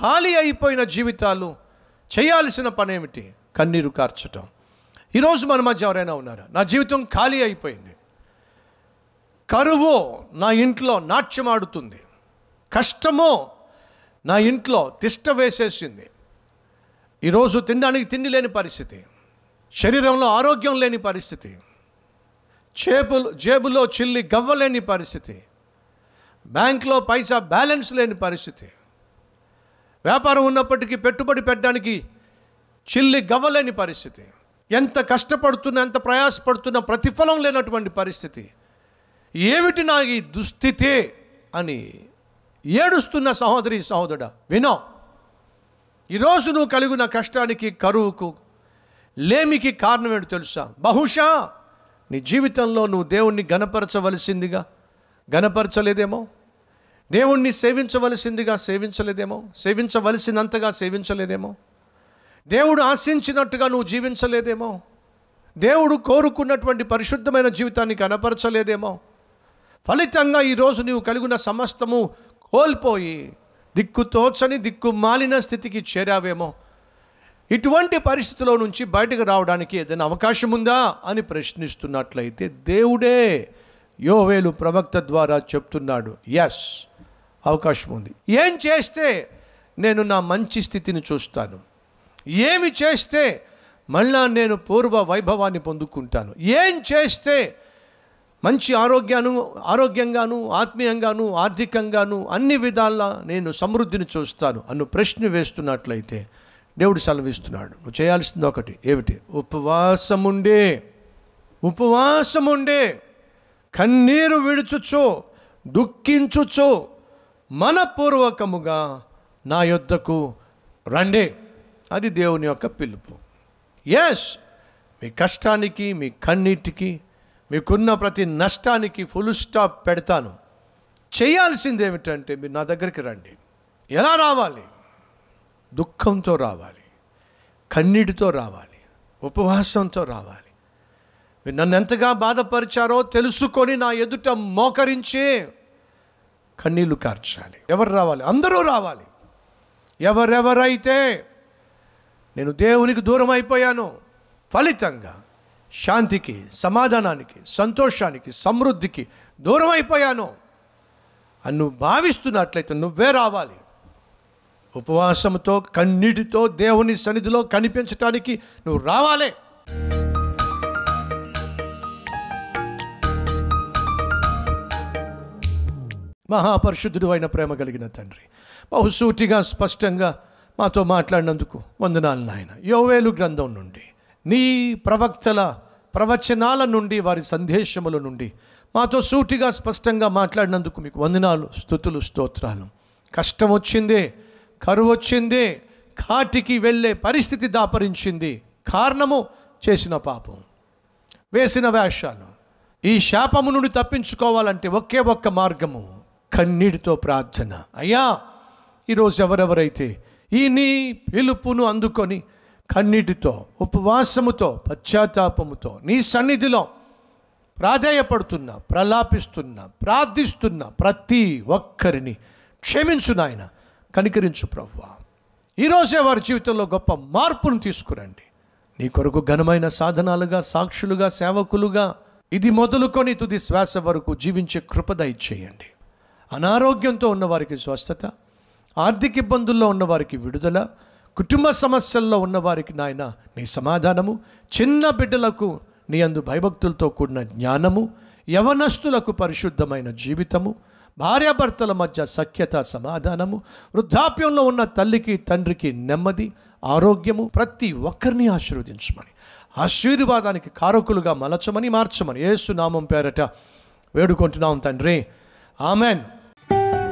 ఖాళీ అయిపోయిన జీవితాలు చేయాల్సిన పని ఏమిటి కన్నీరు కార్చటం. ఈరోజు మన మధ్య ఎవరైనా ఉన్నారా? నా జీవితం ఖాళీ అయిపోయింది. కరువు నా ఇంట్లో నాట్యం ఆడుతుంది. కష్టమో నా ఇంట్లో తిష్ట వేసేసింది. ఈరోజు తినడానికి తిండి లేని పరిస్థితి. శరీరంలో ఆరోగ్యం లేని పరిస్థితి. చేపులు జేబులో చిల్లి గవ్వలేని పరిస్థితి. బ్యాంక్లో పైసా బ్యాలెన్స్ లేని పరిస్థితి. వ్యాపారం ఉన్నప్పటికీ పెట్టుబడి పెట్టడానికి చిల్లి గవ్వలేని పరిస్థితి. ఎంత కష్టపడుతున్న ఎంత ప్రయాసపడుతున్నా ప్రతిఫలం లేనటువంటి పరిస్థితి. ఏమిటి నా ఈ దుస్థితి అని ఏడుస్తున్న సహోదరి సహోదరుడా వినో. ఈరోజు నువ్వు కలిగిన కష్టానికి కరువుకు లేమికి కారణం తెలుసా? బహుశా నీ జీవితంలో నువ్వు దేవుణ్ణి గనపరచవలసిందిగా గనపరచలేదేమో దేవుణ్ణి సేవించవలసిందిగా సేవించలేదేమో? సేవించవలసినంతగా సేవించలేదేమో? దేవుడు ఆశించినట్టుగా నువ్వు జీవించలేదేమో? దేవుడు కోరుకున్నటువంటి పరిశుద్ధమైన జీవితాన్ని కనపరచలేదేమో? ఫలితంగా ఈరోజు నీవు కలిగిన సమస్తము కోల్పోయి దిక్కు తోచని దిక్కు మాలిన స్థితికి చేరావేమో? ఇటువంటి పరిస్థితిలో నుంచి బయటకు రావడానికి ఏదైనా అవకాశం ఉందా? అని ప్రశ్నిస్తున్నట్లయితే దేవుడే యోవేలు ప్రవక్త ద్వారా చెప్తున్నాడు. ఎస్ అవకాశం ఉంది. ఏం చేస్తే నేను నా మంచి స్థితిని చూస్తాను? ఏమి చేస్తే మళ్ళా నేను పూర్వ వైభవాన్ని పొందుకుంటాను? ఏం చేస్తే మంచి ఆరోగ్యాను ఆరోగ్యంగాను ఆత్మీయంగాను ఆర్థికంగాను అన్ని విధాలా నేను సమృద్ధిని చూస్తాను అన్న ప్రశ్న వేస్తున్నట్లయితే దేవుడు సెలవిస్తున్నాడు. నువ్వు చేయాల్సింది ఒకటి. ఏమిటి? ఉపవాసముండే. ఉపవాసముండే. కన్నీరు విడుచుచో దుఃఖించుచో మనపూర్వకముగా నా యొద్దకు రండి. అది దేవుని యొక్క పిలుపు. ఎస్ మీ కష్టానికి మీ కన్నీటికి మీకున్న ప్రతి నష్టానికి ఫుల్ స్టాప్ పెడతాను. చేయాల్సింది ఏమిటంటే మీరు నా దగ్గరికి రండి. ఎలా రావాలి? దుఃఖంతో రావాలి. కన్నీటితో రావాలి. ఉపవాసంతో రావాలి. మీరు నన్ను ఎంతగా బాధపరిచారో తెలుసుకొని నా ఎదుట మోకరించి కన్నీళ్ళు కార్చాలి. ఎవరు రావాలి? అందరూ రావాలి. ఎవరెవరైతే నేను దేవునికి దూరం అయిపోయాను ఫలితంగా శాంతికి సమాధానానికి సంతోషానికి సమృద్ధికి దూరం అయిపోయాను అని నువ్వు భావిస్తున్నట్లయితే నువ్వే రావాలి. ఉపవాసంతో కన్నీటితో దేవుని సన్నిధిలో కనిపించటానికి నువ్వు రావాలే. మహాపరిశుద్ధుడు అయిన ప్రేమ కలిగిన తండ్రి. బహుసూటిగా స్పష్టంగా మాతో మాట్లాడినందుకు వందనాలు నాయన. యోవేలు గ్రంథం నుండి నీ ప్రవక్తల ప్రవచనాల నుండి వారి సందేశముల నుండి మాతో సూటిగా స్పష్టంగా మాట్లాడినందుకు మీకు వందనాలు స్థుతులు స్తోత్రాలు. కష్టం వచ్చిందే కరువు వచ్చిందే కాటికి వెళ్ళే పరిస్థితి దాపరించింది. కారణము చేసిన పాపం. వేసిన వేషాలు. ఈ శాపము నుండి తప్పించుకోవాలంటే ఒకే ఒక్క మార్గము. కన్నీటితో ప్రార్థన. అయ్యా ఈరోజు ఎవరెవరైతే ఈ నీ పిలుపును అందుకొని కన్నీటితో ఉపవాసముతో పశ్చాత్తాపముతో నీ సన్నిధిలో ప్రాధేయపడుతున్నా ప్రలాపిస్తున్నా ప్రార్థిస్తున్నా ప్రతి ఒక్కరిని క్షమించు నాయన కనికరించు ప్రవ్వా. ఈరోజే వారి జీవితంలో గొప్ప మార్పును తీసుకురండి. నీ కొరకు ఘనమైన సాధనాలుగా సాక్షులుగా సేవకులుగా ఇది మొదలుకొని తుది శ్వాస వరకు జీవించే కృపద ఇచ్చేయండి అనారోగ్యంతో ఉన్నవారికి స్వస్థత ఆర్థిక ఇబ్బందుల్లో ఉన్నవారికి విడుదల కుటుంబ సమస్యల్లో ఉన్నవారికి నాయన నీ సమాధానము చిన్న బిడ్డలకు నీ అందు భయభక్తులతో కూడిన జ్ఞానము యవనస్తులకు పరిశుద్ధమైన జీవితము భార్యాభర్తల మధ్య సఖ్యత సమాధానము వృద్ధాప్యంలో ఉన్న తల్లికి తండ్రికి నెమ్మది ఆరోగ్యము ప్రతి ఒక్కరిని ఆశీర్వదించమని ఆశీర్వాదానికి కారకులుగా మలచమని మార్చమని ఏసునామం పేరట వేడుకుంటున్నాం తండ్రి. ఆమెన్.